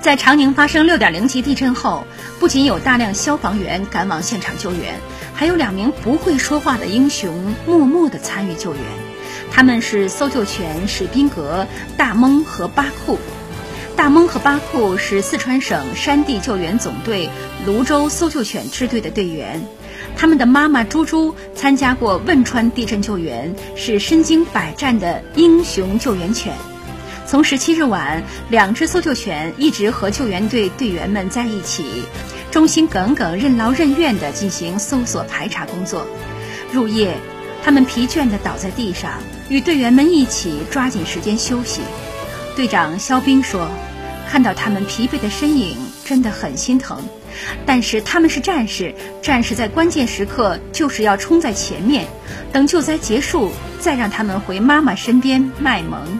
在长宁发生6.0级地震后，不仅有大量消防员赶往现场救援，还有两名不会说话的英雄默默地参与救援。他们是搜救犬史宾格、大蒙和巴库。大蒙和巴库是四川省山地救援总队泸州搜救犬支队的队员，他们的妈妈猪猪参加过汶川地震救援，是身经百战的英雄救援犬。从十七日晚，两只搜救犬一直和救援队队员们在一起，忠心耿耿、任劳任怨地进行搜索排查工作。入夜，他们疲倦地倒在地上，与队员们一起抓紧时间休息。队长肖兵说：“看到他们疲惫的身影，真的很心疼。但是他们是战士，战士在关键时刻就是要冲在前面，等救灾结束，再让他们回妈妈身边卖萌。”